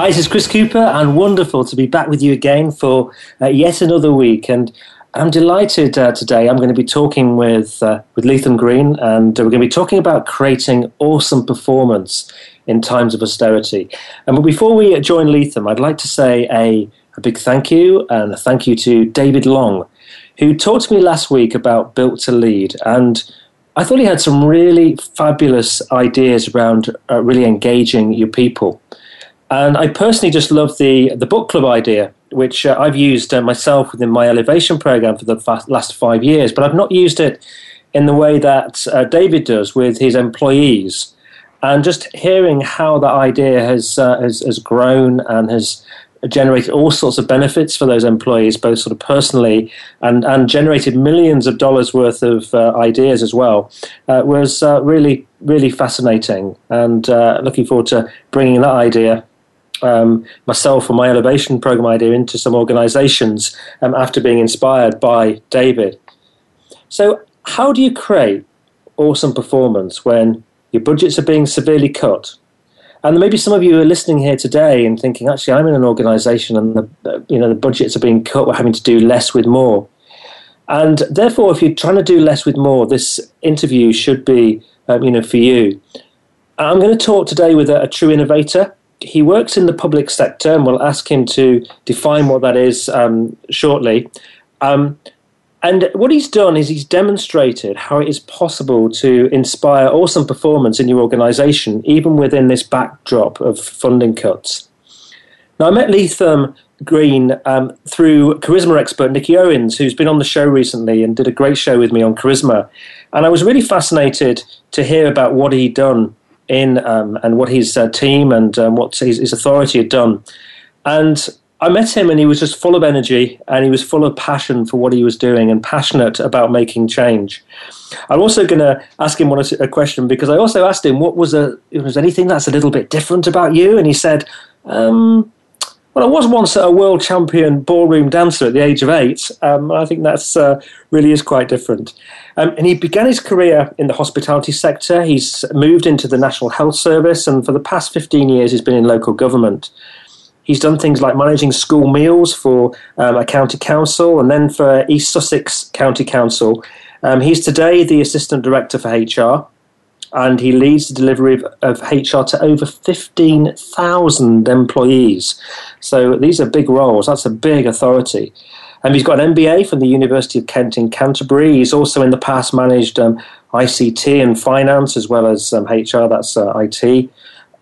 Hi, this is Chris Cooper, and wonderful to be back with you again for uh, yet another week. And I'm delighted uh, today. I'm going to be talking with uh, with Leatham Green, and we're going to be talking about creating awesome performance in times of austerity. And but before we join Leatham, I'd like to say a, a big thank you and a thank you to David Long, who talked to me last week about Built to Lead, and I thought he had some really fabulous ideas around uh, really engaging your people. And I personally just love the the book club idea, which uh, I've used uh, myself within my elevation program for the last five years, but I've not used it in the way that uh, David does with his employees. And just hearing how that idea has, uh, has has grown and has generated all sorts of benefits for those employees, both sort of personally and, and generated millions of dollars worth of uh, ideas as well, uh, was uh, really, really fascinating. And uh, looking forward to bringing that idea um, myself and my elevation program idea into some organizations um, after being inspired by David. So, how do you create awesome performance when your budgets are being severely cut? And maybe some of you are listening here today and thinking, actually, I'm in an organization and the, you know, the budgets are being cut, we're having to do less with more. And therefore, if you're trying to do less with more, this interview should be, um, you know, for you. I'm going to talk today with a, a true innovator he works in the public sector, and we'll ask him to define what that is um, shortly. Um, and what he's done is he's demonstrated how it is possible to inspire awesome performance in your organization, even within this backdrop of funding cuts. Now, I met Leatham Green um, through charisma expert Nikki Owens, who's been on the show recently and did a great show with me on charisma. And I was really fascinated to hear about what he'd done in um, and what his uh, team and um, what his, his, authority had done. And I met him and he was just full of energy and he was full of passion for what he was doing and passionate about making change. I'm also going to ask him one, a question because I also asked him what was a was anything that's a little bit different about you, and he said, um, well, I was once a world champion ballroom dancer at the age of eight. Um, I think that's uh, really is quite different. Um, and he began his career in the hospitality sector. He's moved into the National Health Service, and for the past 15 years, he's been in local government. He's done things like managing school meals for um, a county council and then for East Sussex County Council. Um, he's today the Assistant Director for HR and he leads the delivery of, of HR to over 15,000 employees. So these are big roles. That's a big authority. And he's got an MBA from the University of Kent in Canterbury. He's also in the past managed um, ICT and finance as well as um, HR, that's uh, IT.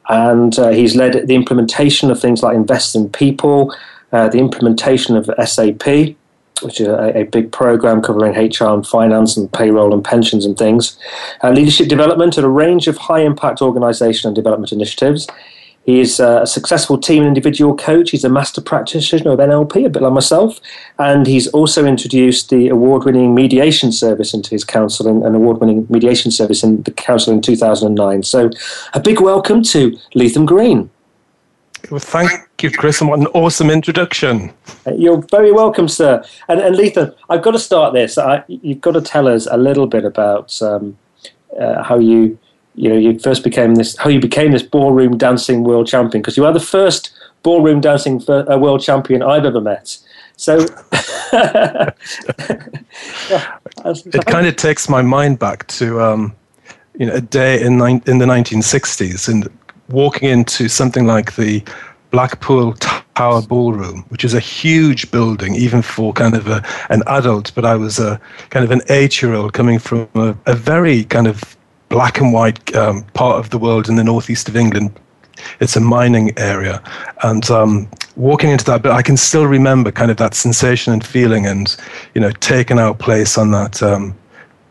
And uh, he's led the implementation of things like Invest in People, uh, the implementation of SAP, which is a, a, big program covering HR and finance and payroll and pensions and things. Uh, leadership development at a range of high impact organization and development initiatives. He is a successful team and individual coach. He's a master practitioner of NLP, a bit like myself. And he's also introduced the award winning mediation service into his council and an award winning mediation service in the council in 2009. So a big welcome to Leatham Green. Well, thank you, Chris, and what an awesome introduction. Uh, you're very welcome, sir. And, and I've got to start this. I, you've got to tell us a little bit about um, uh, how you, you know, you first became this, how you became this ballroom dancing world champion, because you are the first ballroom dancing for, uh, world champion I've ever met. So yeah, it kind of takes my mind back to um, you know a day in in the 1960s and walking into something like the Blackpool Tower Ballroom, which is a huge building, even for kind of a, an adult. But I was a kind of an eight-year-old coming from a, a very kind of black and white um, part of the world in the northeast of England. It's a mining area, and um, walking into that, but I can still remember kind of that sensation and feeling, and you know, taking our place on that um,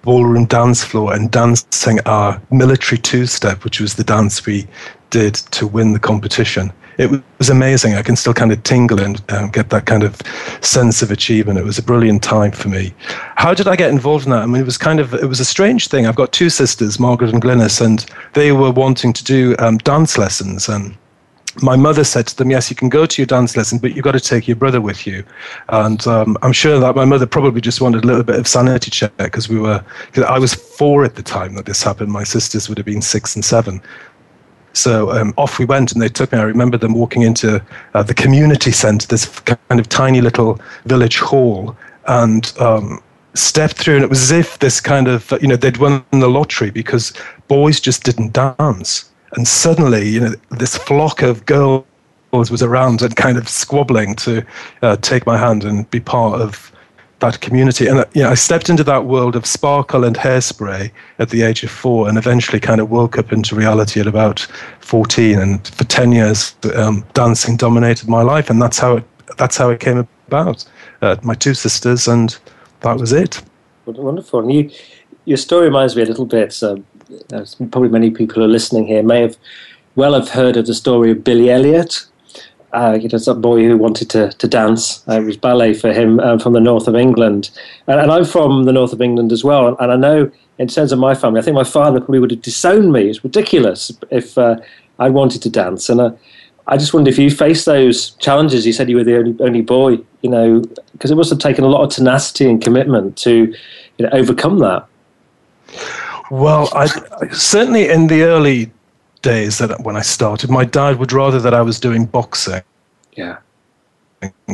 ballroom dance floor and dancing our military two-step, which was the dance we did to win the competition. it was amazing. I can still kind of tingle and um, get that kind of sense of achievement. It was a brilliant time for me. How did I get involved in that? I mean, it was kind of it was a strange thing. I've got two sisters, Margaret and Glynis, and they were wanting to do um, dance lessons and my mother said to them, "Yes, you can go to your dance lesson, but you've got to take your brother with you." And um, I'm sure that my mother probably just wanted a little bit of sanity check because we were. Cause I was four at the time that this happened. My sisters would have been six and seven. So um, off we went, and they took me. I remember them walking into uh, the community centre, this kind of tiny little village hall, and um, stepped through, and it was as if this kind of you know they'd won the lottery because boys just didn't dance and suddenly, you know, this flock of girls was around and kind of squabbling to uh, take my hand and be part of that community. And uh, you know, I stepped into that world of sparkle and hairspray at the age of four, and eventually kind of woke up into reality at about 14. And for 10 years, um, dancing dominated my life, and that's how it that's how it came about. Uh, my two sisters, and that was it. Wonderful. And you, your story reminds me a little bit. Um, probably many people who are listening here may have well have heard of the story of Billy Elliot. Uh, you know, that boy who wanted to, to dance. Uh, it was ballet for him um, from the north of England. And, and, I'm from the north of England as well. And I know, in terms of my family, I think my father probably would have disowned me. It's ridiculous if uh, I wanted to dance. And uh, I just wondered if you faced those challenges. You said you were the only, only boy, you know, because it must have taken a lot of tenacity and commitment to you know, overcome that. Well, I, certainly in the early days that when I started, my dad would rather that I was doing boxing. Yeah.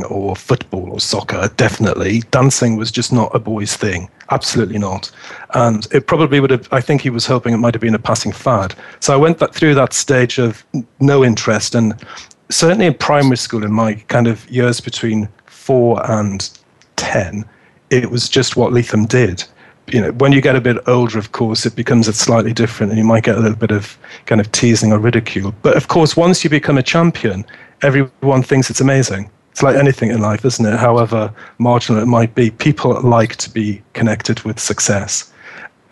Or football or soccer, definitely. Dancing was just not a boy's thing. Absolutely not. And it probably would have, I think he was hoping it might have been a passing fad. So I went that, through that stage of no interest. And certainly in primary school, in my kind of years between four and 10, it was just what Leatham did you know, when you get a bit older, of course, it becomes a slightly different, and you might get a little bit of kind of teasing or ridicule. But of course, once you become a champion, everyone thinks it's amazing. It's like anything in life, isn't it? However marginal it might be, people like to be connected with success.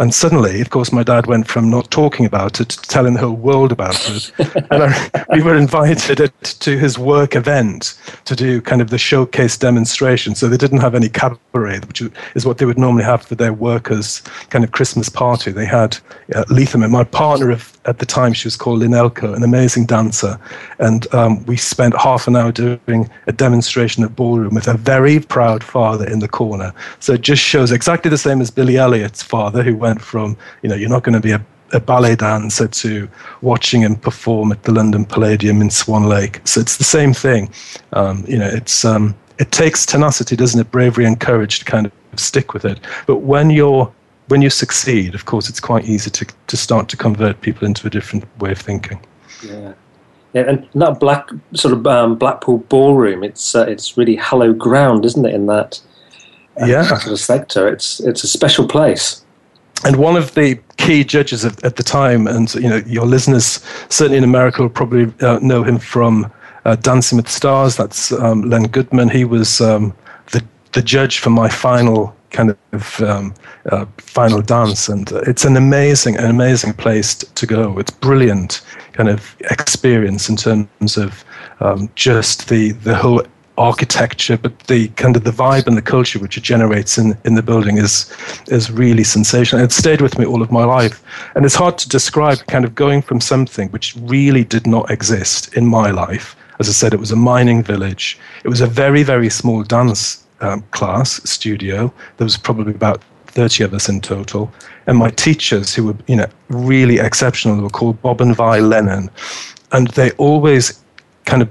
And suddenly, of course, my dad went from not talking about it to telling the whole world about it. and I, we were invited to his work event to do kind of the showcase demonstration. So they didn't have any cabaret, which is what they would normally have for their workers' kind of Christmas party. They had uh, and my partner of, at the time, she was called Lynn Elko, an amazing dancer. And um, we spent half an hour doing a demonstration at ballroom with a very proud father in the corner. So it just shows exactly the same as Billy Elliot's father, who went went from, you know, you're not going to be a, a ballet dancer to watching him perform at the London Palladium in Swan Lake. So it's the same thing. Um, you know, it's um, it takes tenacity, doesn't it? Bravery and courage to kind of stick with it. But when you're when you succeed, of course, it's quite easy to to start to convert people into a different way of thinking. Yeah. Yeah, and that black sort of um, Blackpool ballroom, it's uh, it's really hallowed ground, isn't it? In that uh, yeah. sort of sector, it's it's a special place and one of the key judges at, at, the time, and you know your listeners certainly in America will probably uh, know him from uh, Dancing with the Stars. That's um, Len Goodman. He was um, the the judge for my final kind of um, uh, final dance, and it's an amazing, an amazing place to go. It's brilliant kind of experience in terms of um, just the the whole architecture, but the kind of the vibe and the culture which it generates in, in the building is is really sensational. It stayed with me all of my life, and it's hard to describe. Kind of going from something which really did not exist in my life. As I said, it was a mining village. It was a very very small dance um, class studio. There was probably about 30 of us in total. And my teachers, who were you know really exceptional, were called Bob and Vi Lennon, and they always kind of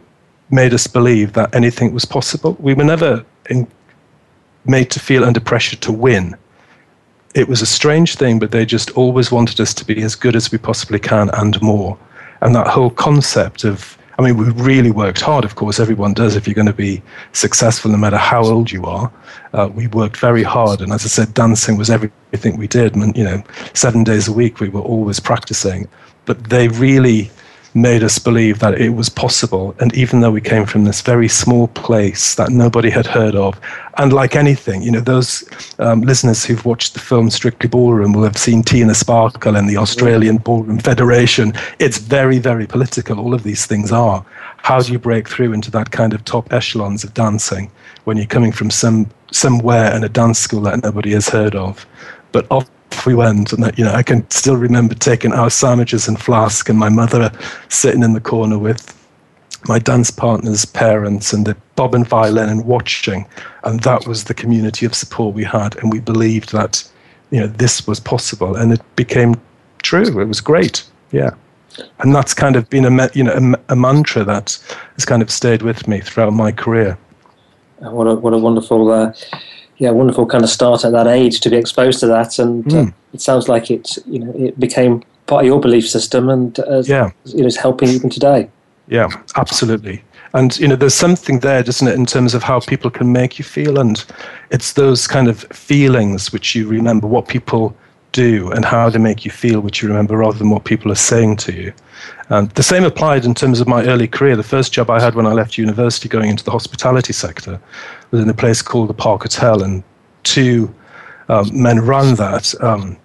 made us believe that anything was possible. We were never in, made to feel under pressure to win. It was a strange thing, but they just always wanted us to be as good as we possibly can and more. And that whole concept of, I mean, we really worked hard, of course, everyone does if you're going to be successful, no matter how old you are. Uh, we worked very hard. And as I said, dancing was everything we did. And, you know, seven days a week, we were always practicing. But they really made us believe that it was possible. And even though we came from this very small place that nobody had heard of, and like anything, you know, those um, listeners who've watched the film Strictly Ballroom will have seen Tina Sparkle and the Australian Ballroom Federation. It's very, very political. All of these things are. How do you break through into that kind of top echelons of dancing when you're coming from some somewhere in a dance school that nobody has heard of? But we went, and that you know, I can still remember taking our sandwiches and flask, and my mother sitting in the corner with my dance partner's parents and the Bob and Vi Lennon and watching, and that was the community of support we had, and we believed that you know this was possible, and it became true. It was great, yeah, and that's kind of been a you know a, a mantra that has kind of stayed with me throughout my career. What a what a wonderful. Uh yeah, wonderful kind of start at that age to be exposed to that, and mm. uh, hmm. it sounds like it, you know, it became part of your belief system, and uh, yeah, it is helping even today. Yeah, absolutely. And you know, there's something there, doesn't it, in terms of how people can make you feel, and it's those kind of feelings which you remember, what people do and how they make you feel, which you remember, rather than what people are saying to you. And the same applied in terms of my early career. The first job I had when I left university, going into the hospitality sector, was in a place called the Park Hotel, and two um, men ran that. Um,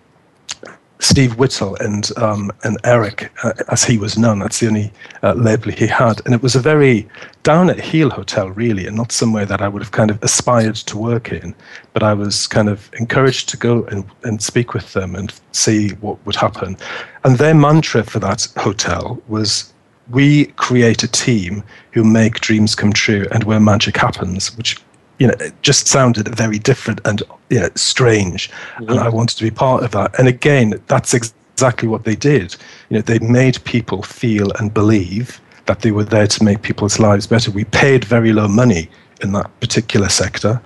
Steve Whittle and um, and Eric, uh, as he was known. That's the only uh, label he had, and it was a very down at heel hotel, really, and not somewhere that I would have kind of aspired to work in. But I was kind of encouraged to go and, and speak with them and see what would happen. And their mantra for that hotel was we create a team who make dreams come true and where magic happens, which you know, it just sounded very different and you know, strange. Mm-hmm. And I wanted to be part of that. And again, that's ex- exactly what they did. You know, they made people feel and believe that they were there to make people's lives better. We paid very low money in that particular sector.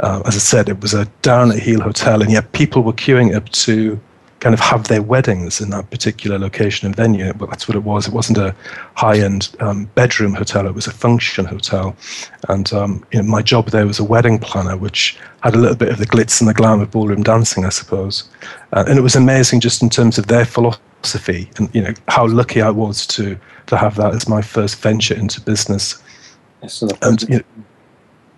Uh, as I said, it was a down at heel hotel, and yet people were queuing up to kind of have their weddings in that particular location and venue. But that's what it was. It wasn't a high-end um, bedroom hotel. It was a function hotel. And um, you know, my job there was a wedding planner, which had a little bit of the glitz and the glam of ballroom dancing, I suppose. Uh, and it was amazing just in terms of their philosophy and you know how lucky I was to to have that as my first venture into business. Yes, and, you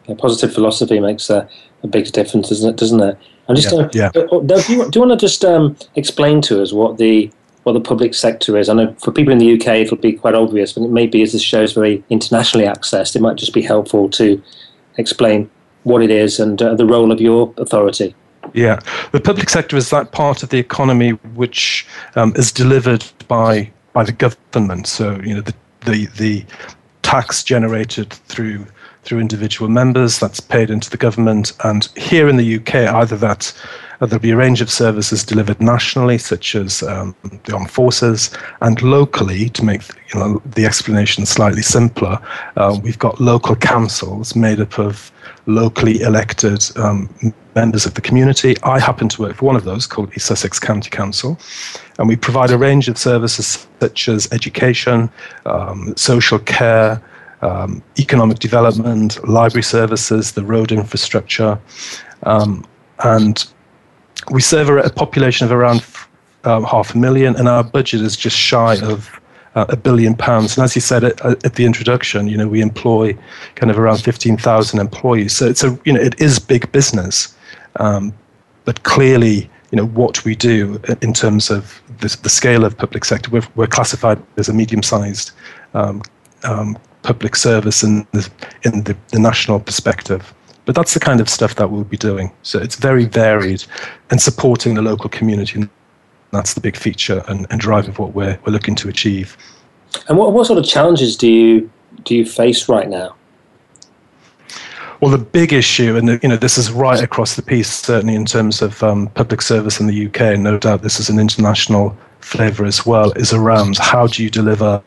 know, positive philosophy makes a, a big difference, doesn't it? Doesn't it? I'm just yeah, yeah. Uh, uh, do, you, do you want to just um, explain to us what the what the public sector is? I know for people in the UK it'll be quite obvious, but it may be as this show is very internationally accessed, it might just be helpful to explain what it is and uh, the role of your authority. Yeah, the public sector is that part of the economy which um, is delivered by by the government. So you know the the the tax generated through through individual members. That's paid into the government. And here in the UK, either that uh, there'll be a range of services delivered nationally, such as um, the armed forces, and locally, to make you know, the explanation slightly simpler, uh, we've got local councils made up of locally elected um, members of the community. I happen to work for one of those called East Sussex County Council, and we provide a range of services such as education, um, social care, um, economic development, library services, the road infrastructure, um, and we serve a population of around um, half a million, and our budget is just shy of uh, a billion pounds. And as you said at, at, the introduction, you know, we employ kind of around 15,000 employees. So it's a, you know, it is big business. Um, but clearly, you know, what we do in terms of the, the scale of public sector, we're, we're classified as a medium-sized um, um, public service in the, in the, the national perspective. But that's the kind of stuff that we'll be doing. So it's very varied and supporting the local community. That's the big feature and, and drive of what we're, we're looking to achieve. And what, what sort of challenges do you, do you face right now? Well, the big issue, and you know, this is right across the piece, certainly in terms of um, public service in the UK, and no doubt this is an international flavour as well, is around how do you deliver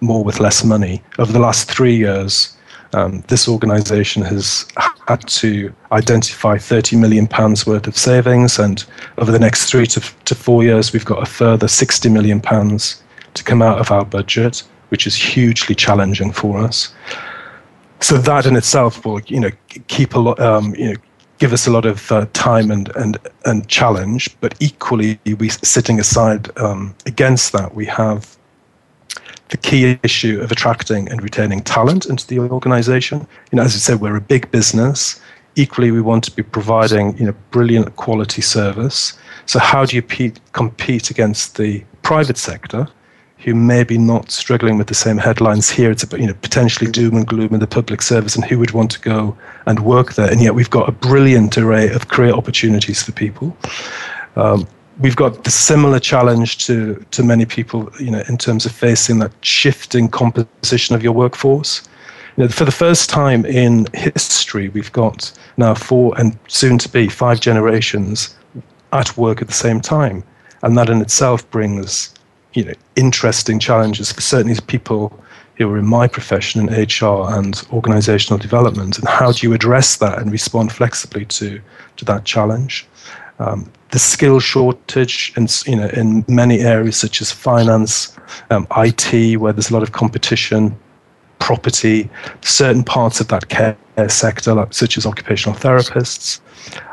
more with less money. Over the last three years, um, this organisation has had to identify 30 million pounds worth of savings, and over the next three to, to four years, we've got a further 60 million pounds to come out of our budget, which is hugely challenging for us. So that in itself will, you know, keep a lot, um, you know, give us a lot of uh, time and, and, and challenge. But equally, we sitting aside um, against that, we have the key issue of attracting and retaining talent into the organization. You know, as I said, we're a big business. Equally, we want to be providing you know brilliant quality service. So how do you pe- compete against the private sector, who may be not struggling with the same headlines here? It's you know potentially doom and gloom in the public service, and who would want to go and work there? And yet we've got a brilliant array of career opportunities for people. Um, we've got the similar challenge to to many people, you know, in terms of facing that shifting composition of your workforce. You know, for the first time in history, we've got now four and soon to be five generations at work at the same time, and that in itself brings, you know, interesting challenges for certainly people who are in my profession in HR and organizational development. And how do you address that and respond flexibly to to that challenge? Um, the skill shortage in, you know, in many areas such as finance, um, IT, where there's a lot of competition, property, certain parts of that care sector, like, such as occupational therapists.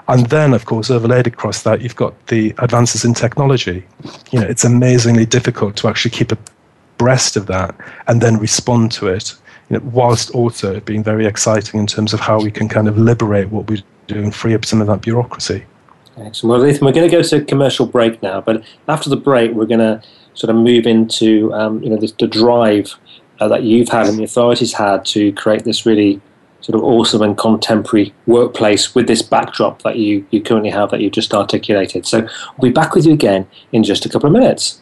And then, of course, overlaid across that, you've got the advances in technology. You know, it's amazingly difficult to actually keep abreast of that and then respond to it, you know, whilst also being very exciting in terms of how we can kind of liberate what we do and free up some of that bureaucracy. Excellent. Well, Leatham, we're going to go to a commercial break now, but after the break, we're going to sort of move into um, you know the, the drive uh, that you've had and the authorities had to create this really sort of awesome and contemporary workplace with this backdrop that you, you currently have that you've just articulated. So we'll be back with you again in just a couple of minutes.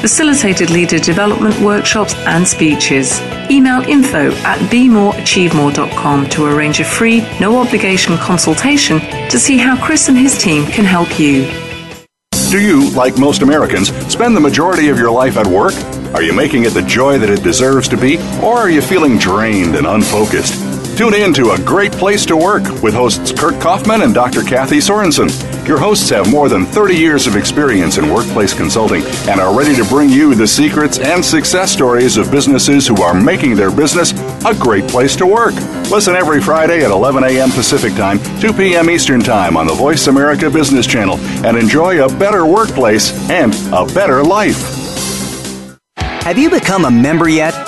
facilitated leader development workshops and speeches. Email info at bemoreachievemore.com to arrange a free, no obligation consultation to see how Chris and his team can help you. Do you, like most Americans, spend the majority of your life at work? Are you making it the joy that it deserves to be? Or are you feeling drained and unfocused? Tune in to A Great Place to Work with hosts Kurt Kaufman and Dr. Kathy Sorensen. Your hosts have more than 30 years of experience in workplace consulting and are ready to bring you the secrets and success stories of businesses who are making their business a great place to work. Listen every Friday at 11 a.m. Pacific Time, 2 p.m. Eastern Time on the Voice America Business Channel and enjoy a better workplace and a better life. Have you become a member yet?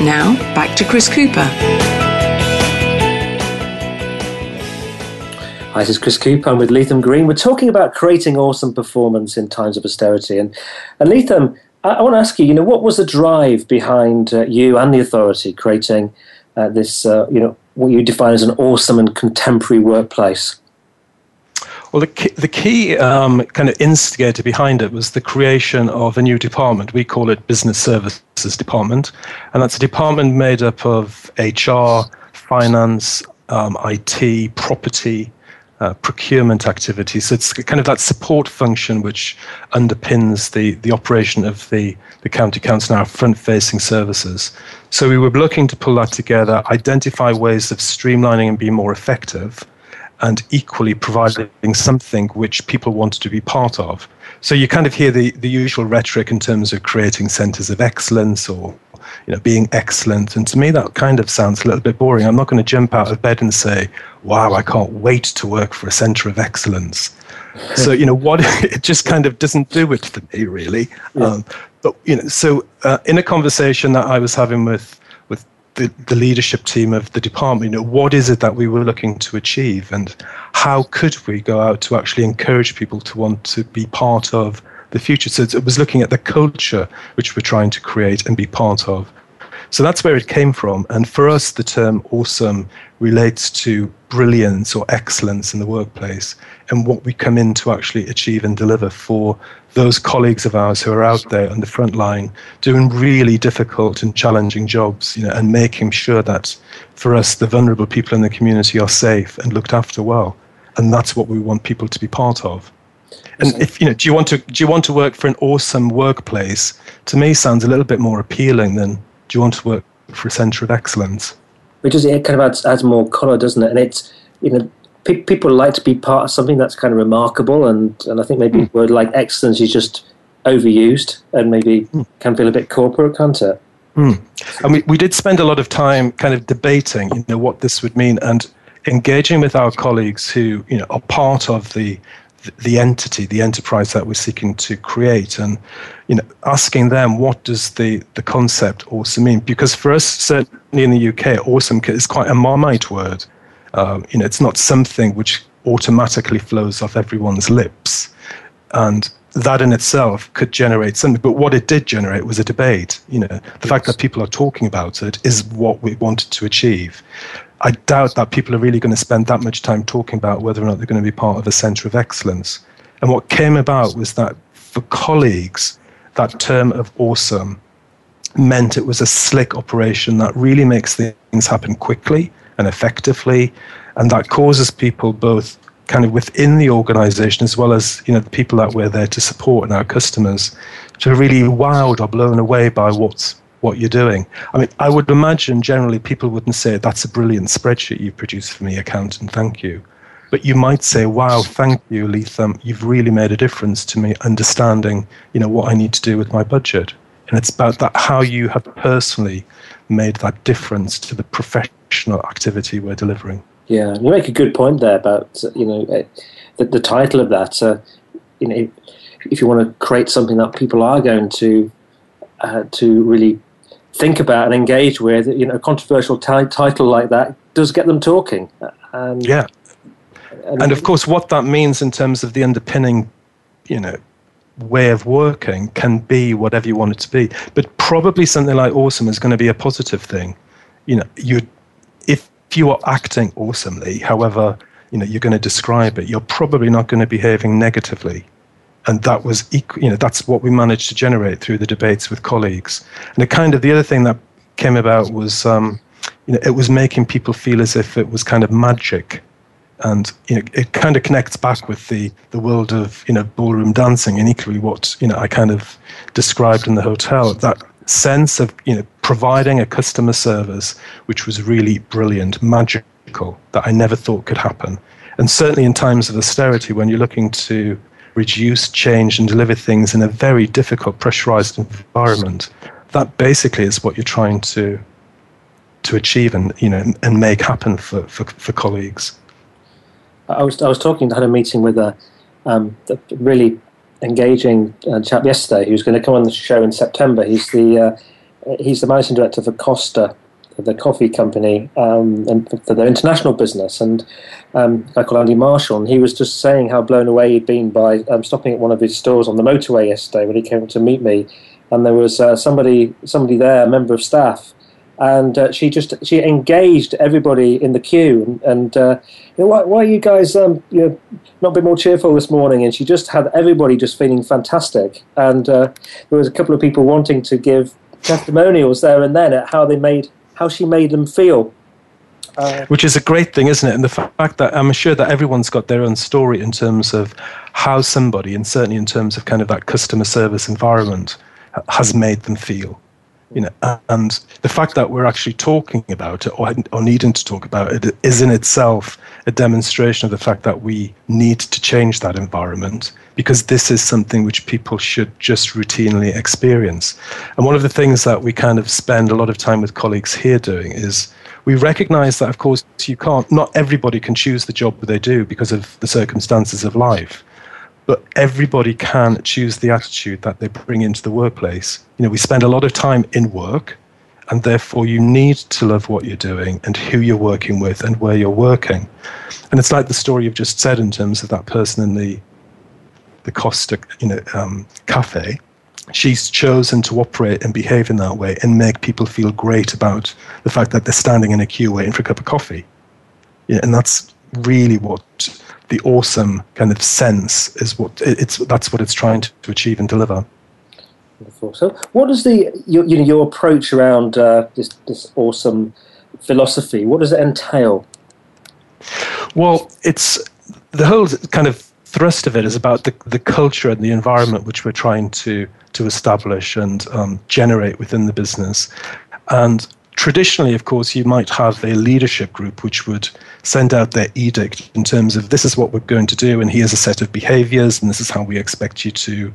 Now, back to Chris Cooper. Hi, this is Chris Cooper. I'm with Leatham Green. We're talking about creating awesome performance in times of austerity. And, and Leatham, I, I want to ask you, you know, what was the drive behind uh, you and the authority creating uh, this, uh, you know, what you define as an awesome and contemporary workplace? Well, the key, the key um, kind of instigator behind it was the creation of a new department. We call it Business Services Department, and that's a department made up of HR, finance, um, IT, property, uh, procurement activities. So it's kind of that support function which underpins the, the operation of the, the county council and our front facing services. So we were looking to pull that together, identify ways of streamlining and being more effective, and equally providing something which people wanted to be part of. So you kind of hear the, the usual rhetoric in terms of creating centers of excellence or you know, being excellent. And to me, that kind of sounds a little bit boring. I'm not going to jump out of bed and say, wow, I can't wait to work for a center of excellence. so, you know, what it just kind of doesn't do it for me, really. Yeah. Um, but, you know, so uh, in a conversation that I was having with the, the leadership team of the department, you know, what is it that we were looking to achieve and how could we go out to actually encourage people to want to be part of the future? So it was looking at the culture which we're trying to create and be part of. So that's where it came from. And for us, the term awesome relates to brilliance or excellence in the workplace and what we come in to actually achieve and deliver for those colleagues of ours who are out there on the front line doing really difficult and challenging jobs, you know, and making sure that for us, the vulnerable people in the community are safe and looked after well. And that's what we want people to be part of. And if you know, do you want to do you want to work for an awesome workplace? To me, sounds a little bit more appealing than do you want to work for a centre of excellence? Which is it kind of adds, adds more colour, doesn't it? And it's you know pe- people like to be part of something that's kind of remarkable, and and I think maybe mm. word like excellence is just overused and maybe mm. can feel a bit corporate, can't it? Mm. And we, we did spend a lot of time kind of debating, you know, what this would mean and engaging with our colleagues who, you know, are part of the the entity, the enterprise that we're seeking to create, and you know, asking them what does the the concept awesome mean? Because for us, certainly in the UK, awesome is quite a marmite word. Um, you know, it's not something which automatically flows off everyone's lips, and that in itself could generate something. But what it did generate was a debate. You know, the yes. fact that people are talking about it is what we wanted to achieve. I doubt that people are really going to spend that much time talking about whether or not they're going to be part of a centre of excellence. And what came about was that for colleagues, that term of awesome meant it was a slick operation that really makes things happen quickly and effectively, and that causes people both kind of within the organization as well as you know the people that we're there to support and our customers to really wowed or blown away by what's what you're doing. I mean, I would imagine generally people wouldn't say, that's a brilliant spreadsheet you've produced for me, accountant, thank you. But you might say, wow, thank you, Leatham, you've really made a difference to me understanding, you know, what I need to do with my budget. And it's about that, how you have personally made that difference to the professional activity we're delivering. Yeah, you make a good point there about, you know, eh, the, the title of that. Uh, you know, if you want to create something that people are going to uh, to really think about and engage with, you know, a controversial t- title like that does get them talking. And, yeah. And, and of course, what that means in terms of the underpinning, you know, way of working can be whatever you want it to be. But probably something like awesome is going to be a positive thing. You know, you if you are acting awesomely, however, you know, you're going to describe it, you're probably not going to be behaving negatively and that was you know that's what we managed to generate through the debates with colleagues. And the kind of the other thing that came about was um, you know it was making people feel as if it was kind of magic. And you know it kind of connects back with the the world of you know ballroom dancing and equally what you know I kind of described in the hotel. That sense of you know providing a customer service which was really brilliant magical that I never thought could happen. And certainly in times of austerity when you're looking to reduce, change, and deliver things in a very difficult, pressurized environment. That basically is what you're trying to to achieve and you know and make happen for, for, for colleagues. I was I was talking, I had a meeting with a, um, a really engaging uh, chap yesterday who's going to come on the show in September. He's the uh, he's the managing director for Costa, the coffee company, um, and for their international business. And um, a guy called Andy Marshall, and he was just saying how blown away he'd been by um, stopping at one of his stores on the motorway yesterday when he came to meet me, and there was uh, somebody somebody there, a member of staff, and uh, she just she engaged everybody in the queue. And, and uh, you know, why, why, are you guys um, you know, not a bit more cheerful this morning? And she just had everybody just feeling fantastic. And uh, there was a couple of people wanting to give testimonials there and then at how they made how she made them feel. Uh, Which is a great thing, isn't it? And the fact that I'm sure that everyone's got their own story in terms of how somebody, and certainly in terms of kind of that customer service environment, has made them feel. You know, and the fact that we're actually talking about it or, or needing to talk about it is in itself a demonstration of the fact that we need to change that environment because this is something which people should just routinely experience. And one of the things that we kind of spend a lot of time with colleagues here doing is we recognize that, of course, you can't, not everybody can choose the job they do because of the circumstances of life but everybody can choose the attitude that they bring into the workplace. You know, we spend a lot of time in work, and therefore you need to love what you're doing and who you're working with and where you're working. And it's like the story you've just said in terms of that person in the the Costa, you know, um, cafe. She's chosen to operate and behave in that way and make people feel great about the fact that they're standing in a queue waiting for a cup of coffee. Yeah, and that's really what the awesome kind of sense is what it's that's what it's trying to, to achieve and deliver. Wonderful. So, what is the your, you know your approach around uh, this this awesome philosophy? What does it entail? Well, it's the whole kind of thrust of it is about the, the culture and the environment which we're trying to to establish and um, generate within the business. And traditionally, of course, you might have a leadership group which would send out their edict in terms of this is what we're going to do, and here's a set of behaviors, and this is how we expect you to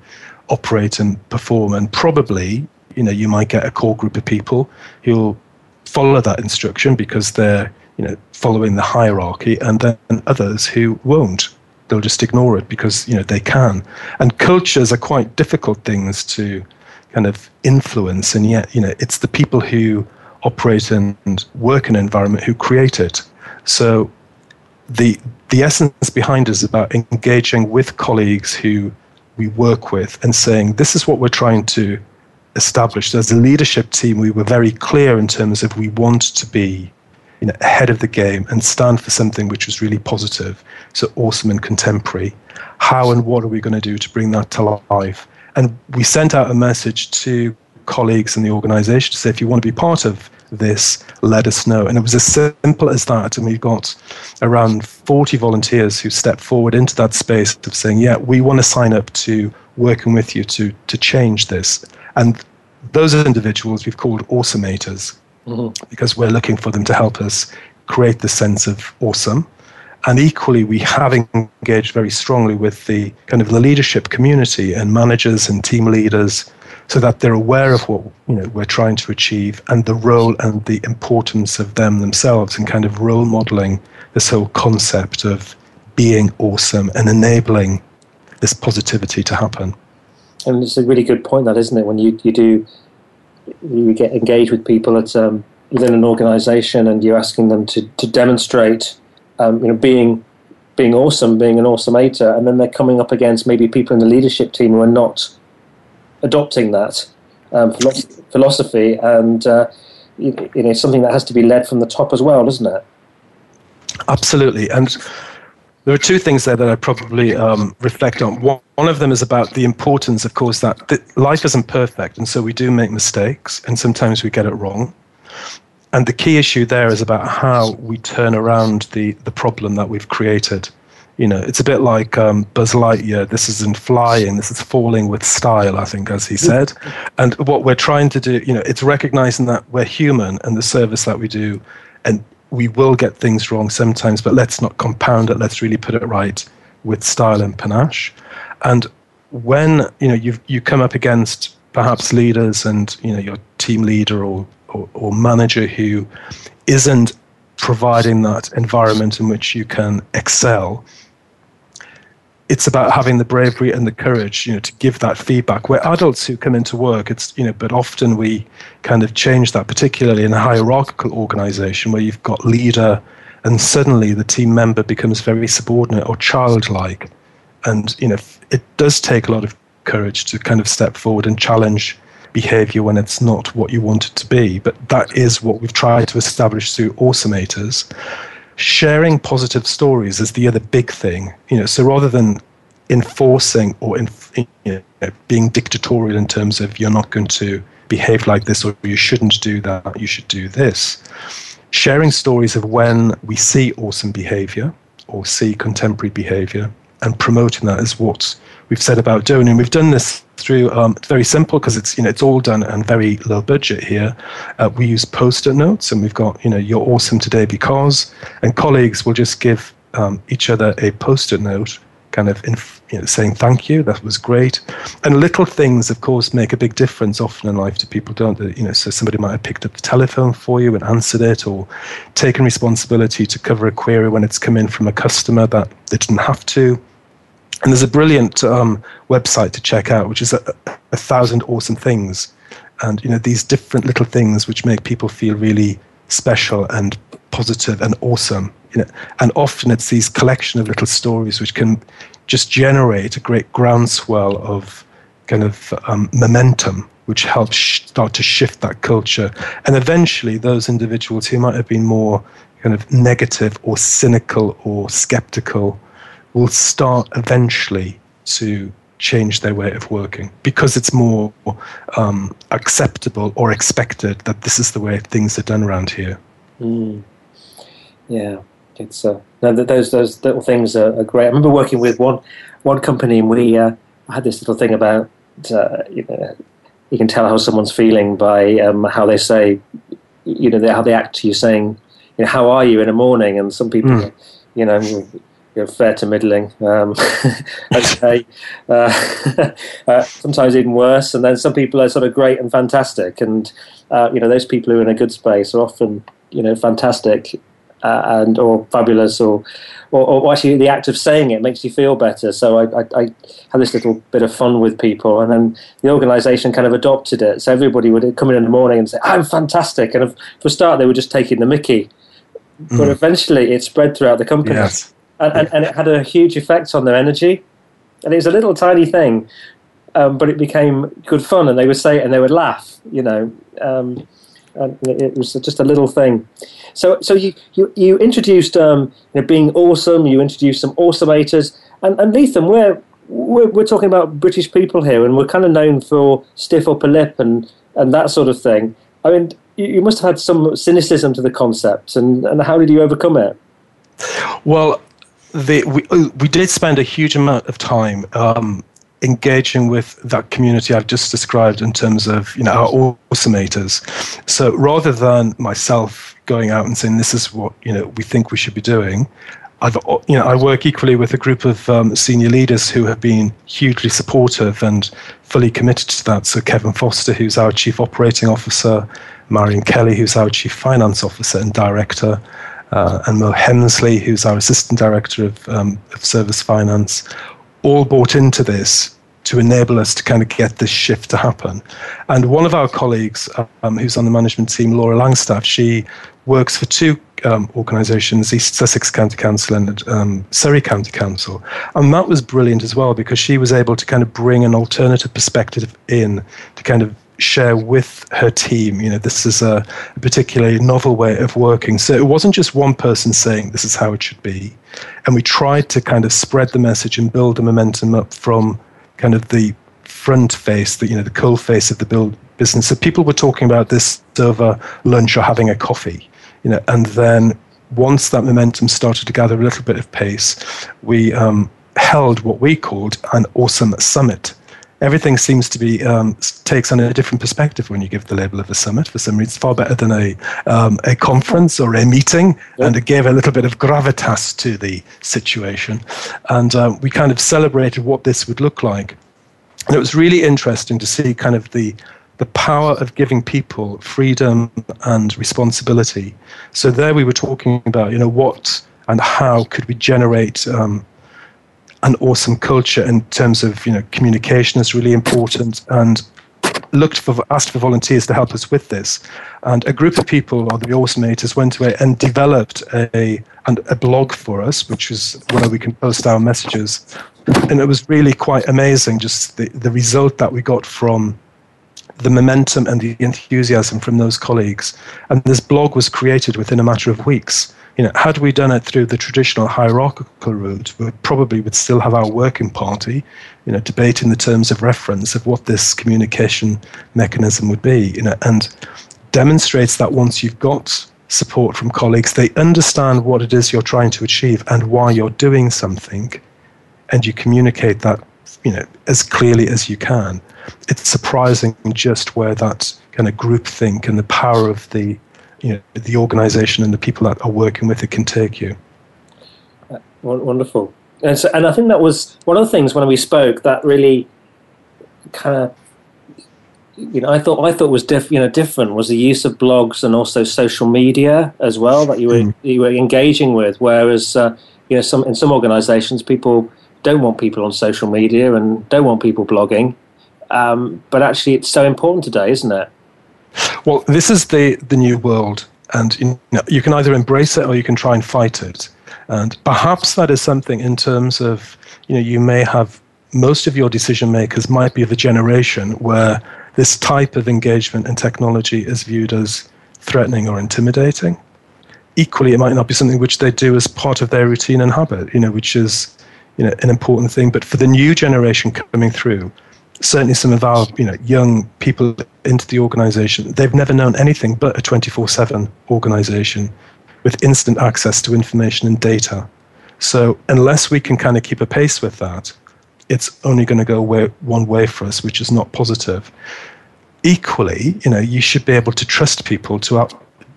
operate and perform. And probably, you know, you might get a core group of people who'll follow that instruction because they're, you know, following the hierarchy, and then others who won't. They'll just ignore it because, you know, they can. And cultures are quite difficult things to kind of influence, and yet, you know, it's the people who operate and work in an environment who create it. So the the essence behind is about engaging with colleagues who we work with and saying this is what we're trying to establish. As a leadership team, we were very clear in terms of we want to be you know, ahead of the game and stand for something which was really positive, so awesome and contemporary. How and what are we going to do to bring that to life? And we sent out a message to colleagues in the organization to say if you want to be part of this, let us know. And it was as simple as that. And we got around 40 volunteers who stepped forward into that space of saying, yeah, we want to sign up to working with you to, to change this. And those individuals we've called awesomators mm-hmm. because we're looking for them to help us create the sense of awesome. And equally, we have engaged very strongly with the kind of the leadership community and managers and team leaders so that they're aware of what you know we're trying to achieve and the role and the importance of them themselves and kind of role modeling this whole concept of being awesome and enabling this positivity to happen. And it's a really good point, that isn't it? When you, you do you get engaged with people at um, within an organisation and you're asking them to, to demonstrate um, you know being being awesome, being an awesomator, and then they're coming up against maybe people in the leadership team who are not adopting that um, philosophy, and uh, you, know, something that has to be led from the top as well, doesn't it? Absolutely, and there are two things there that I probably um, reflect on. One, of them is about the importance, of course, that th- life isn't perfect, and so we do make mistakes, and sometimes we get it wrong. And the key issue there is about how we turn around the, the problem that we've created. You know, it's a bit like um, Buzz Lightyear. This isn't flying. This is falling with style. I think, as he said. And what we're trying to do, you know, it's recognizing that we're human and the service that we do, and we will get things wrong sometimes. But let's not compound it. Let's really put it right with style and panache. And when you know you you come up against perhaps leaders and you know your team leader or, or, or manager who isn't providing that environment in which you can excel it's about having the bravery and the courage, you know, to give that feedback. We're adults who come into work, it's you know, but often we kind of change that, particularly in a hierarchical organization where you've got leader, and suddenly the team member becomes very subordinate or childlike, and you know, it does take a lot of courage to kind of step forward and challenge behavior when it's not what you want it to be. But that is what we've tried to establish through Awesomators sharing positive stories is the other big thing. You know, so rather than enforcing or you know, being dictatorial in terms of you're not going to behave like this or you shouldn't do that, you should do this. Sharing stories of when we see awesome behavior or see contemporary behavior and promoting that is what we've said about doing. And we've done this through um, very simple because it's you know it's all done and very low budget here. Uh, we use post-it notes, and we've got you know you're awesome today because, and colleagues will just give um, each other a post-it note, kind of in, you know, saying thank you, that was great, and little things, of course, make a big difference often in life to people, don't they? You know, so somebody might have picked up the telephone for you and answered it, or taken responsibility to cover a query when it's come in from a customer that they didn't have to and there's a brilliant um, website to check out, which is a, a, thousand awesome things, and you know these different little things which make people feel really special and positive and awesome. You know, and often it's these collection of little stories which can just generate a great groundswell of kind of um, momentum, which helps sh- start to shift that culture. And eventually, those individuals who might have been more kind of negative or cynical or skeptical will start eventually to change their way of working because it's more um, acceptable or expected that this is the way things are done around here. Mm. Yeah, it's uh, no, those those little things are, are, great. I remember working with one one company, and we uh, had this little thing about uh, you know you can tell how someone's feeling by um, how they say you know how they act to you saying you know how are you in the morning, and some people mm. you know you know, fair to middling. Um, okay, uh, uh, sometimes even worse. And then some people are sort of great and fantastic. And uh, you know, those people who are in a good space are often you know fantastic uh, and or fabulous or, or, or actually the act of saying it makes you feel better. So I, I, I had this little bit of fun with people, and then the organisation kind of adopted it. So everybody would come in in the morning and say, "I'm fantastic," and for a start they were just taking the Mickey. But mm. eventually, it spread throughout the company. Yes and, and, and, it had a huge effect on their energy. And it was a little tiny thing, um, but it became good fun, and they would say it and they would laugh, you know. Um, and it was just a little thing. So, so you you, you introduced um, you know, being awesome. You introduced some awesomators, and and we're, we're we're talking about British people here, and we're kind of known for stiff upper lip and and that sort of thing. I mean, you, you must have had some cynicism to the concept, and and how did you overcome it? Well, the, we, we did spend a huge amount of time um, engaging with that community I've just described in terms of you know our awesomators. So rather than myself going out and saying this is what you know we think we should be doing, I've you know I work equally with a group of um, senior leaders who have been hugely supportive and fully committed to that. So Kevin Foster, who's our chief operating officer, Marion Kelly, who's our chief finance officer and director uh, and Mo Hemsley, who's our assistant director of, um, of service finance, all bought into this to enable us to kind of get this shift to happen. And one of our colleagues, um, who's on the management team, Laura Langstaff, she works for two um, organisations, East Sussex County Council and um, Surrey County Council. And that was brilliant as well because she was able to kind of bring an alternative perspective in to kind of share with her team. You know, this is a, a, particularly novel way of working. So it wasn't just one person saying this is how it should be. And we tried to kind of spread the message and build the momentum up from kind of the front face, the you know, the cold face of the build business. So people were talking about this over lunch or having a coffee. You know, and then once that momentum started to gather a little bit of pace, we um, held what we called an awesome summit everything seems to be um, takes on a different perspective when you give the label of a summit. For some reason, it's far better than a um, a conference or a meeting, yep. and it gave a little bit of gravitas to the situation. And uh, we kind of celebrated what this would look like, and it was really interesting to see kind of the the power of giving people freedom and responsibility. So there we were talking about, you know, what and how could we generate um, an awesome culture in terms of you know communication is really important and looked for asked for volunteers to help us with this. And a group of people or the awesomators went away and developed a and a blog for us which is where we can post our messages. And it was really quite amazing just the, the result that we got from the momentum and the enthusiasm from those colleagues. And this blog was created within a matter of weeks you know, had we done it through the traditional hierarchical route, we probably would still have our working party, you know, debating the terms of reference of what this communication mechanism would be, you know, and demonstrates that once you've got support from colleagues, they understand what it is you're trying to achieve and why you're doing something. and you communicate that you know as clearly as you can, it's surprising just where that kind of groupthink and the power of the you know the organization and the people that are working with it can take you. Uh, wonderful. And, so, and I think that was one of the things when we spoke that really kind of you know, I thought I thought was diff, you know different was the use of blogs and also social media as well that you were mm. you were engaging with. Whereas uh, you know, some in some organisations, people don't want people on social media and don't want people blogging. Um, but actually, it's so important today, isn't it? Well, this is the the new world, and you, know, you can either embrace it or you can try and fight it. And perhaps that is something in terms of you know you may have most of your decision makers might be of a generation where this type of engagement in technology is viewed as threatening or intimidating. Equally, it might not be something which they do as part of their routine and habit, you know, which is you know an important thing. But for the new generation coming through, certainly some of our you know young people into the organization, they've never known anything but a 24/7 organization with instant access to information and data. So unless we can kind of keep a pace with that, it's only going to go way, one way for us, which is not positive. Equally, you know, you should be able to trust people to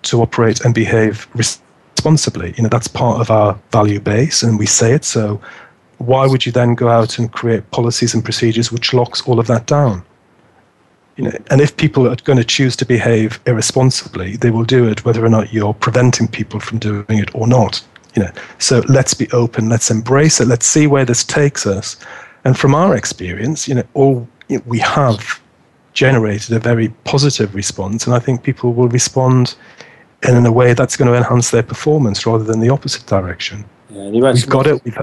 to operate and behave responsibly. You know, that's part of our value base, and we say it. So, why would you then go out and create policies and procedures which locks all of that down? You know, and if people are going to choose to behave irresponsibly, they will do it whether or not you're preventing people from doing it or not. You know, so let's be open, let's embrace it, let's see where this takes us, and from our experience, you know, all you know, we have generated a very positive response, and I think people will respond in a way that's going to enhance their performance rather than the opposite direction. Yeah, We've got it. We've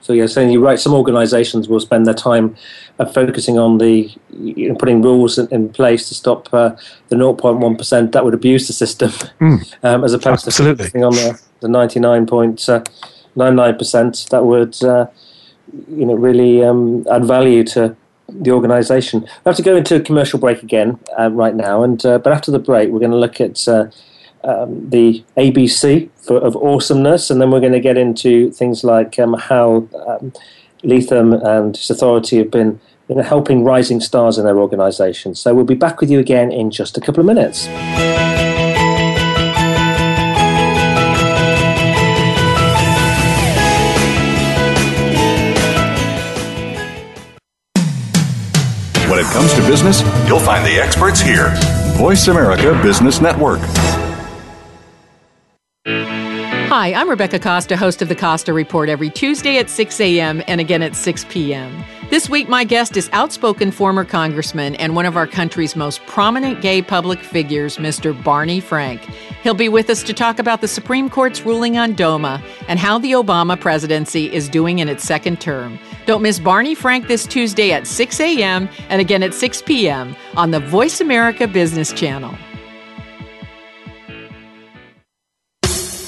so you're saying you're right. Some organisations will spend their time uh, focusing on the you know, putting rules in, in, place to stop uh, the 0.1 percent that would abuse the system, mm. um, as opposed Absolutely. to focusing on the, the 99.99 percent that would uh, you know, really um, add value to the organisation. We have to go into a commercial break again uh, right now, and uh, but after the break, we're going to look at uh, um, the ABC for, of awesomeness, and then we're going to get into things like um, how um, Leatham and his authority have been you know, helping rising stars in their organisation. So we'll be back with you again in just a couple of minutes. When it comes to business, you'll find the experts here. Voice America Business Network. Hi, I'm Rebecca Costa, host of the Costa Report every Tuesday at 6 a.m. and again at 6 p.m. This week, my guest is outspoken former congressman and one of our country's most prominent gay public figures, Mr. Barney Frank. He'll be with us to talk about the Supreme Court's ruling on DOMA and how the Obama presidency is doing in its second term. Don't miss Barney Frank this Tuesday at 6 a.m. and again at 6 p.m. on the Voice America Business Channel.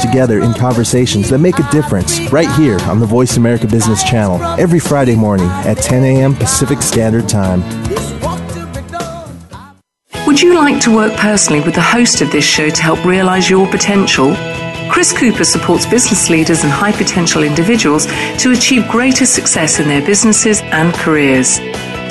together in conversations that make a difference right here on the Voice America Business Channel every Friday morning at 10 a.m. Pacific Standard Time. Would you like to work personally with the host of this show to help realize your potential? Chris Cooper supports business leaders and high potential individuals to achieve greater success in their businesses and careers.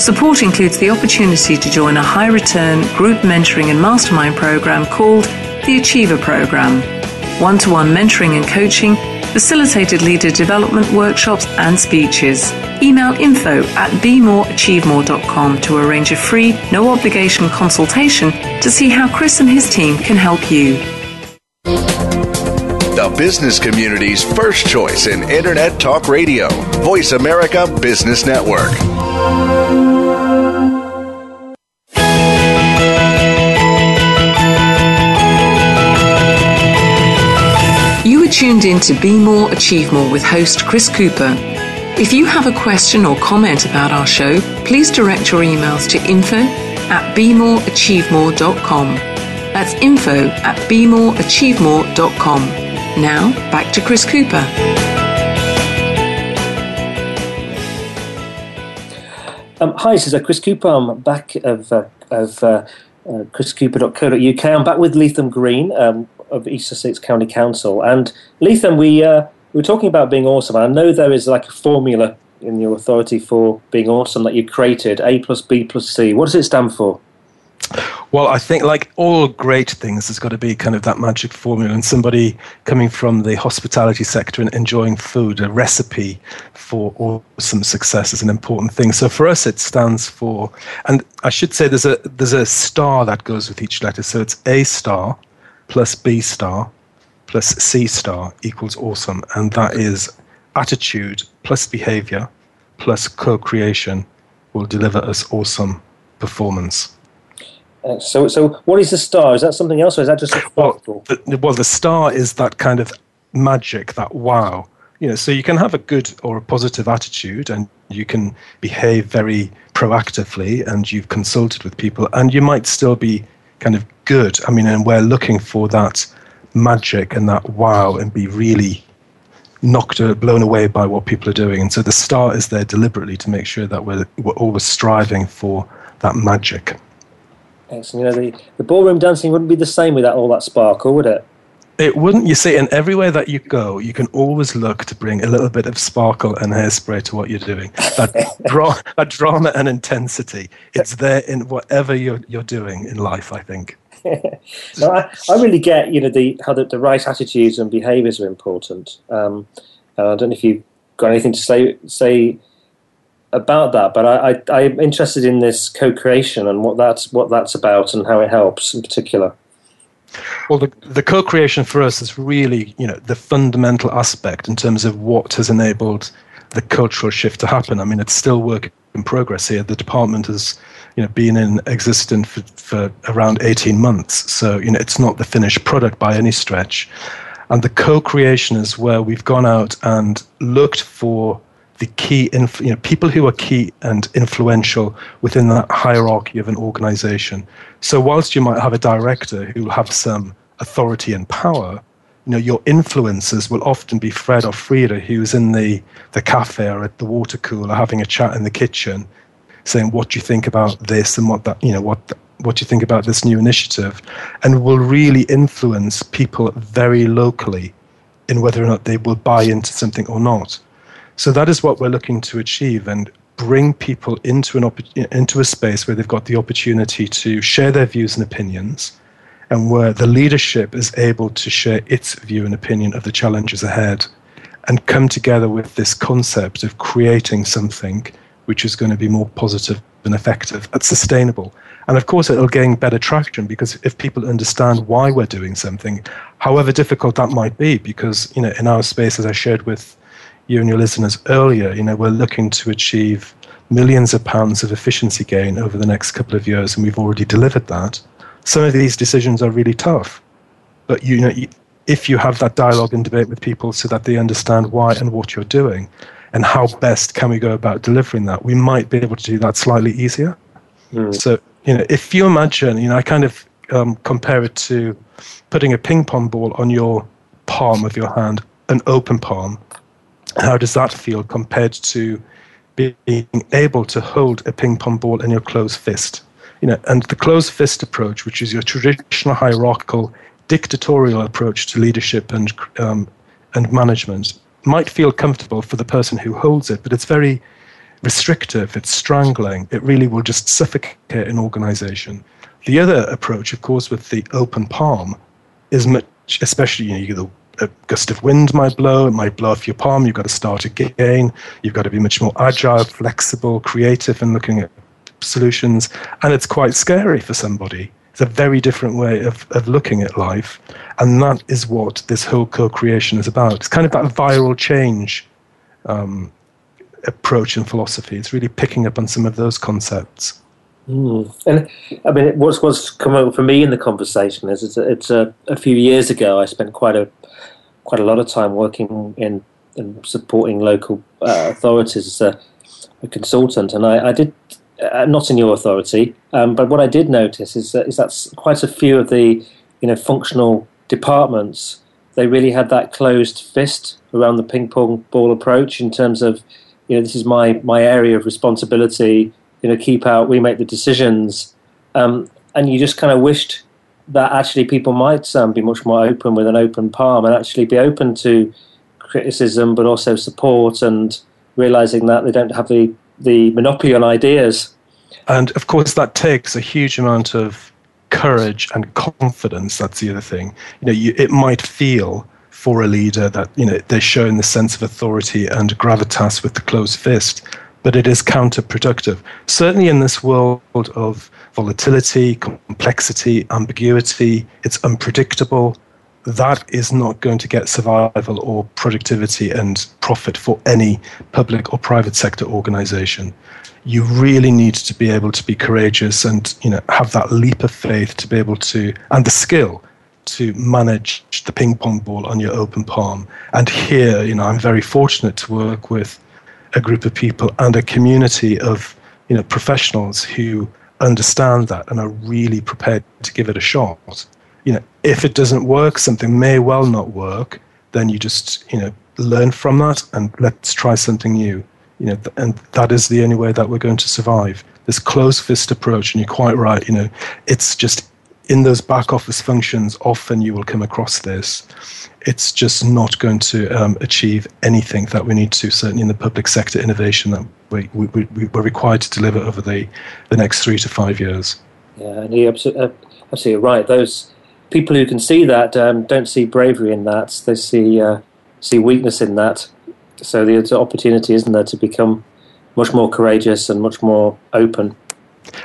Support includes the opportunity to join a high return group mentoring and mastermind program called the Achiever Program one to one mentoring and coaching, facilitated leader development workshops and speeches. Email info at bemoreachievemore.com to arrange a free, no obligation consultation to see how Chris and his team can help you. The business community's first choice in Internet Talk Radio, Voice America Business Network. Tuned in to Be More, Achieve More with host Chris Cooper. If you have a question or comment about our show, please direct your emails to info at bemoreachievemore.com. That's info at bemoreachievemore.com. Now, back to Chris Cooper. Um, hi, this is uh, Chris Cooper. I'm back of, uh, of uh, uh, chriscooper.co.uk. I'm back with Leatham Green um, of East Sussex County Council. And Leatham, we, uh, we were talking about being awesome. I know there is like a formula in your authority for being awesome that you created A plus B plus C. What does it stand for? Well, I think like all great things, there's got to be kind of that magic formula. And somebody coming from the hospitality sector and enjoying food, a recipe for awesome success is an important thing. So for us, it stands for, and I should say there's a there's a star that goes with each letter. So it's A star plus B star plus C star equals awesome, and that is attitude plus behavior plus co-creation will deliver us awesome performance. Uh, so, so what is the star? Is that something else, or is that just a well, the, well, the star is that kind of magic, that wow. You know, so you can have a good or a positive attitude, and you can behave very proactively, and you've consulted with people, and you might still be kind of good. I mean, and we're looking for that magic and that wow, and be really knocked or blown away by what people are doing. And so the star is there deliberately to make sure that we're, we're always striving for that magic. Excellent. You know, the, the ballroom dancing wouldn't be the same without all that sparkle, would it? It wouldn't. You see, and everywhere that you go, you can always look to bring a little bit of sparkle and hairspray to what you're doing. That, dra- that drama and intensity, it's there in whatever you're, you're doing in life, I think. no, I, I, really get, you know, the, how the, the right attitudes and behaviours are important. Um, I don't know if you've got anything to say say about that, but I, I, am interested in this co-creation and what that's what that's about and how it helps in particular. Well, the, the co-creation for us is really, you know, the fundamental aspect in terms of what has enabled the cultural shift to happen. I mean, it's still work in progress here. The department has, you know, been in existence for, for around 18 months, so you know, it's not the finished product by any stretch. And the co-creation is where we've gone out and looked for the key, inf- you know, people who are key and influential within that hierarchy of an organization. So whilst you might have a director who will have some authority and power, you know, your influencers will often be Fred or Frida, who's in the, the cafe or at the water cooler having a chat in the kitchen, saying, what do you think about this and what that, you know, what, what do you think about this new initiative? And will really influence people very locally in whether or not they will buy into something or not. So that is what we're looking to achieve and bring people into an into a space where they've got the opportunity to share their views and opinions and where the leadership is able to share its view and opinion of the challenges ahead and come together with this concept of creating something which is going to be more positive and effective and sustainable. And of course, it'll gain better traction because if people understand why we're doing something, however difficult that might be, because you know, in our space, as I shared with you and your listeners earlier, you know, we're looking to achieve millions of pounds of efficiency gain over the next couple of years, and we've already delivered that. Some of these decisions are really tough, but you know, if you have that dialogue and debate with people so that they understand why and what you're doing, and how best can we go about delivering that, we might be able to do that slightly easier. Mm. So, you know, if you imagine, you know, I kind of um, compare it to putting a ping pong ball on your palm of your hand, an open palm, how does that feel compared to being able to hold a ping pong ball in your closed fist? You know, and the closed fist approach, which is your traditional hierarchical dictatorial approach to leadership and um, and management, might feel comfortable for the person who holds it, but it's very restrictive. It's strangling. It really will just suffocate an organization. The other approach, of course, with the open palm, is much, especially you know, the a gust of wind might blow, it might blow off your palm, you've got to start again, you've got to be much more agile, flexible, creative in looking at solutions, and it's quite scary for somebody. It's a very different way of, of looking at life, and that is what this whole co creation is about. It's kind of that viral change um, approach and philosophy. It's really picking up on some of those concepts. Mm. And I mean, what's what's come out for me in the conversation is it's a, it's a, a few years ago. I spent quite a quite a lot of time working in in supporting local uh, authorities as a, a, consultant, and I, I did uh, not in your authority, um, but what I did notice is that, is that quite a few of the you know functional departments they really had that closed fist around the ping pong ball approach in terms of you know this is my my area of responsibility. You know, keep out. We make the decisions, um, and you just kind of wished that actually people might um, be much more open with an open palm and actually be open to criticism, but also support and realizing that they don't have the, the monopoly on ideas. And of course, that takes a huge amount of courage and confidence. That's the other thing. You know, you, it might feel for a leader that you know they're showing the sense of authority and gravitas with the closed fist, but it is counterproductive. Certainly in this world of volatility, complexity, ambiguity, it's unpredictable. That is not going to get survival or productivity and profit for any public or private sector organization. You really need to be able to be courageous and you know have that leap of faith to be able to and the skill to manage the ping pong ball on your open palm. And here, you know, I'm very fortunate to work with a group of people and a community of you know professionals who understand that and are really prepared to give it a shot. You know, if it doesn't work, something may well not work, then you just, you know, learn from that and let's try something new. You know, and that is the only way that we're going to survive. This closed fist approach, and you're quite right, you know, it's just in those back office functions, often you will come across this. It's just not going to um, achieve anything that we need to, certainly in the public sector innovation that we, we, we, we're required to deliver over the, the next three to five years. Yeah, and you're absolutely, uh, absolutely right. Those people who can see that um, don't see bravery in that, they see, uh, see weakness in that. So the opportunity, isn't there, to become much more courageous and much more open.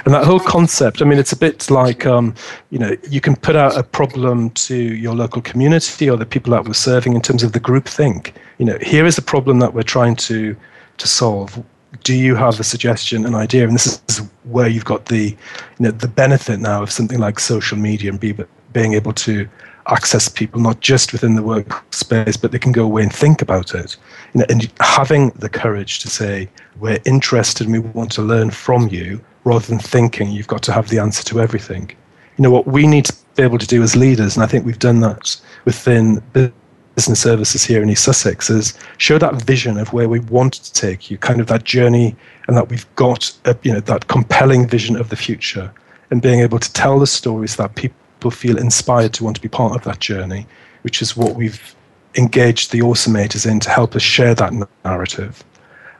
And that whole concept, I mean, it's a bit like, um, you know, you can put out a problem to your local community or the people that we're serving in terms of the group think. You know, here is a problem that we're trying to to solve. Do you have a suggestion, an idea? And this is where you've got the, you know, the benefit now of something like social media and be, being able to access people not just within the workspace, but they can go away and think about it. You know, and having the courage to say, "We're interested and we want to learn from you," rather than thinking you've got to have the answer to everything. You know, what we need to be able to do as leaders, and I think we've done that within business services here in East Sussex, is show that vision of where we want to take you, kind of that journey, and that we've got, a, you know, that compelling vision of the future, and being able to tell the stories that people feel inspired to want to be part of that journey, which is what we've engaged the Awesomators in to help us share that narrative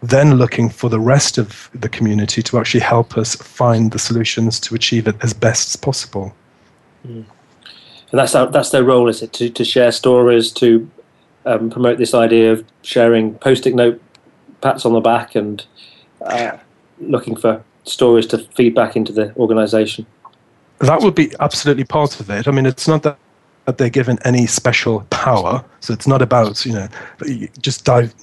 then looking for the rest of the community to actually help us find the solutions to achieve it as best as possible. Mm. And that's our, that's their role, is it, to, to share stories, to um, promote this idea of sharing post-it note pats on the back and uh, looking for stories to feed back into the organisation. That would be absolutely part of it. I mean, it's not that that they're given any special power, so it's not about you know just dive.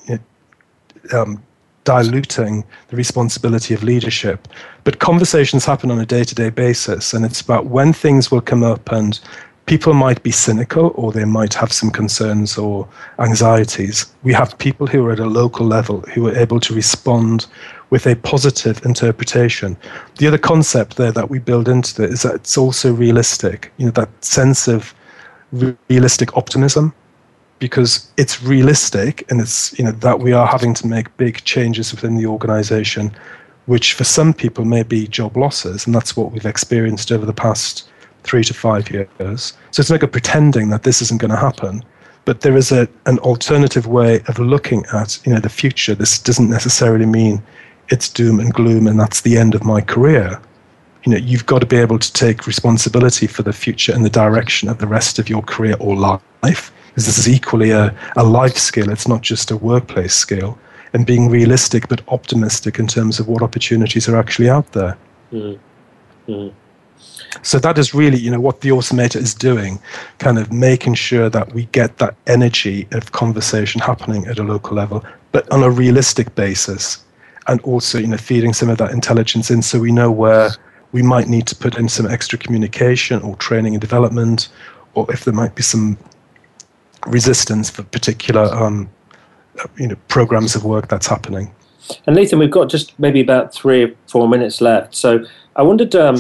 Um, diluting the responsibility of leadership. But conversations happen on a day to day basis, and it's about when things will come up and people might be cynical or they might have some concerns or anxieties. We have people who are at a local level who are able to respond with a positive interpretation. The other concept there that we build into it is that it's also realistic, you know, that sense of realistic optimism because it's realistic and it's you know that we are having to make big changes within the organization which for some people may be job losses. And that's what we've experienced over the past three to five years. So it's not good pretending that this isn't going to happen but there is a, an alternative way of looking at you know the future. This doesn't necessarily mean it's doom and gloom and that's the end of my career. You know you've got to be able to take responsibility for the future and the direction of the rest of your career or life because this is equally a, a life skill, it's not just a workplace skill, and being realistic but optimistic in terms of what opportunities are actually out there. Mm. Mm. So that is really, you know, what the Awesomator is doing, kind of making sure that we get that energy of conversation happening at a local level, but on a realistic basis, and also, you know, feeding some of that intelligence in, so we know where we might need to put in some extra communication or training and development, or if there might be some resistance for particular um, you know programs of work that's happening. And Leatham, we've got just maybe about three or four minutes left. So I wondered um,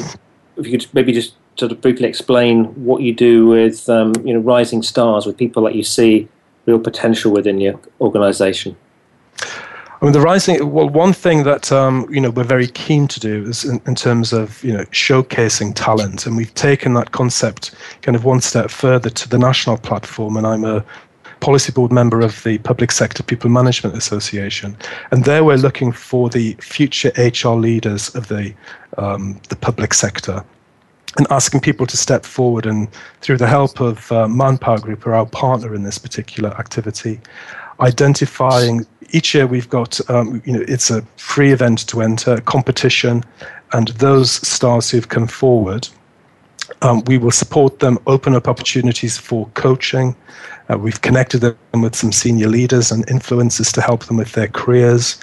if you could maybe just sort of briefly explain what you do with um, you know rising stars with people that you see real potential within your organisation. I mean, the rising. Well, one thing that um, you know we're very keen to do is in, in, terms of you know showcasing talent, and we've taken that concept kind of one step further to the national platform. And I'm a policy board member of the Public Sector People Management Association, and there we're looking for the future HR leaders of the um, the public sector and asking people to step forward and through the help of uh, Manpower Group, are our partner in this particular activity, identifying each year we've got um, you know it's a free event to enter competition and those stars who've come forward um, we will support them open up opportunities for coaching. Uh, we've connected them with some senior leaders and influencers to help them with their careers.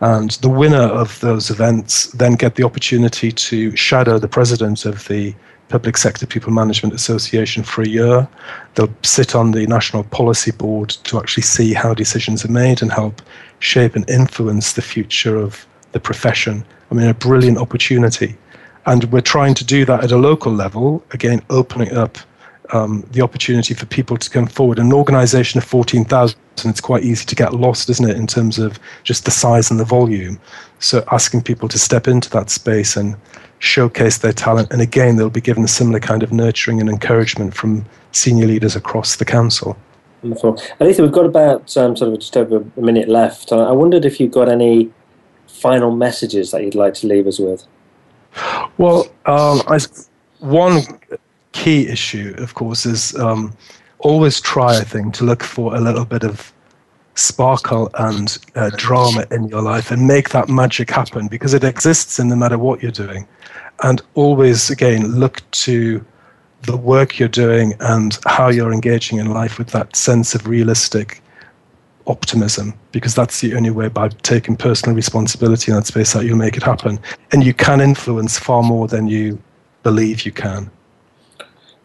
And the winner of those events then get the opportunity to shadow the president of the Public Sector People Management Association for a year. They'll sit on the National Policy Board to actually see how decisions are made and help shape and influence the future of the profession. I mean, a brilliant opportunity. And we're trying to do that at a local level, again, opening up um, the opportunity for people to come forward. An organization of 14,000, it's quite easy to get lost, isn't it, in terms of just the size and the volume. So asking people to step into that space and showcase their talent. And again, they'll be given a similar kind of nurturing and encouragement from senior leaders across the council. Wonderful. Alisa, we've got about um, sort of just over a minute left. I wondered if you've got any final messages that you'd like to leave us with. Well, um, I, one key issue, of course, is um, always try, I think, to look for a little bit of sparkle and uh, drama in your life and make that magic happen because it exists in no matter what you're doing. And always, again, look to the work you're doing and how you're engaging in life with that sense of realistic optimism because that's the only way by taking personal responsibility in that space that you'll make it happen. And you can influence far more than you believe you can.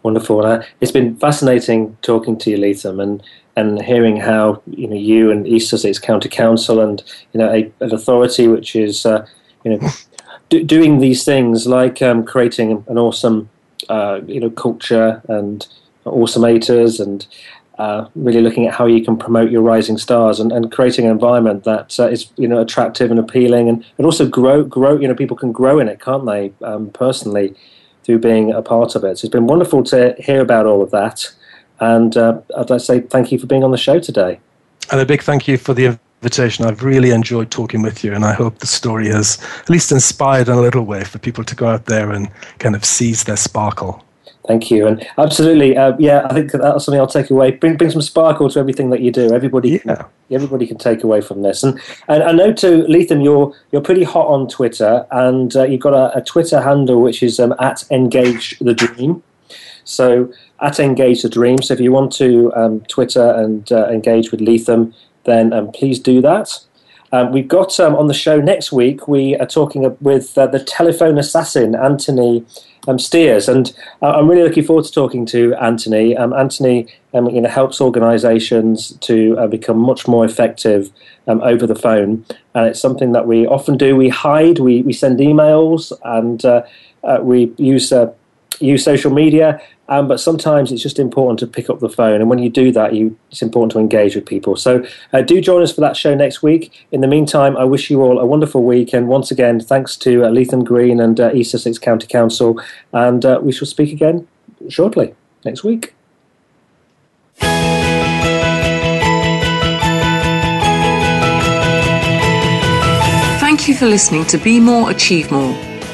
Wonderful. Uh, it's been fascinating talking to you, Leatham, and and hearing how you know you and East Sussex County Council and you know a, an authority which is uh, you know do, doing these things like um, creating an awesome uh, you know culture and awesomators and uh, really looking at how you can promote your rising stars and, and creating an environment that uh, is you know attractive and appealing and, and also grow grow you know people can grow in it can't they um, personally through being a part of it. So it's been wonderful to hear about all of that and uh, I'd like to say thank you for being on the show today. And a big thank you for the invitation. I've really enjoyed talking with you, and I hope the story has at least inspired in a little way for people to go out there and kind of seize their sparkle. Thank you, and absolutely, uh, yeah. I think that's something I'll take away. Bring bring some sparkle to everything that you do. Everybody, yeah. can, everybody can take away from this. And and I know too, Leatham, you're you're pretty hot on Twitter, and uh, you've got a, a, Twitter handle which is um, at Engage the Dream. So at Engage the Dream. So if you want to um, Twitter and uh, engage with Leatham, then um, please do that. Um, we've got um, on the show next week, we are talking with uh, the telephone assassin, Anthony um, Steers. And I'm really looking forward to talking to Anthony. Um, Anthony you know, helps organizations to uh, become much more effective over the phone. And it's something that we often do. We hide, we, we send emails, and uh, uh, we use uh, use social media, um, but sometimes it's just important to pick up the phone. And when you do that, you, it's important to engage with people. So uh, do join us for that show next week. In the meantime, I wish you all a wonderful week. And once again, thanks to uh, Leatham Green and uh, East Sussex County Council. And uh, we shall speak again shortly next week. Thank you for listening to Be More, Achieve More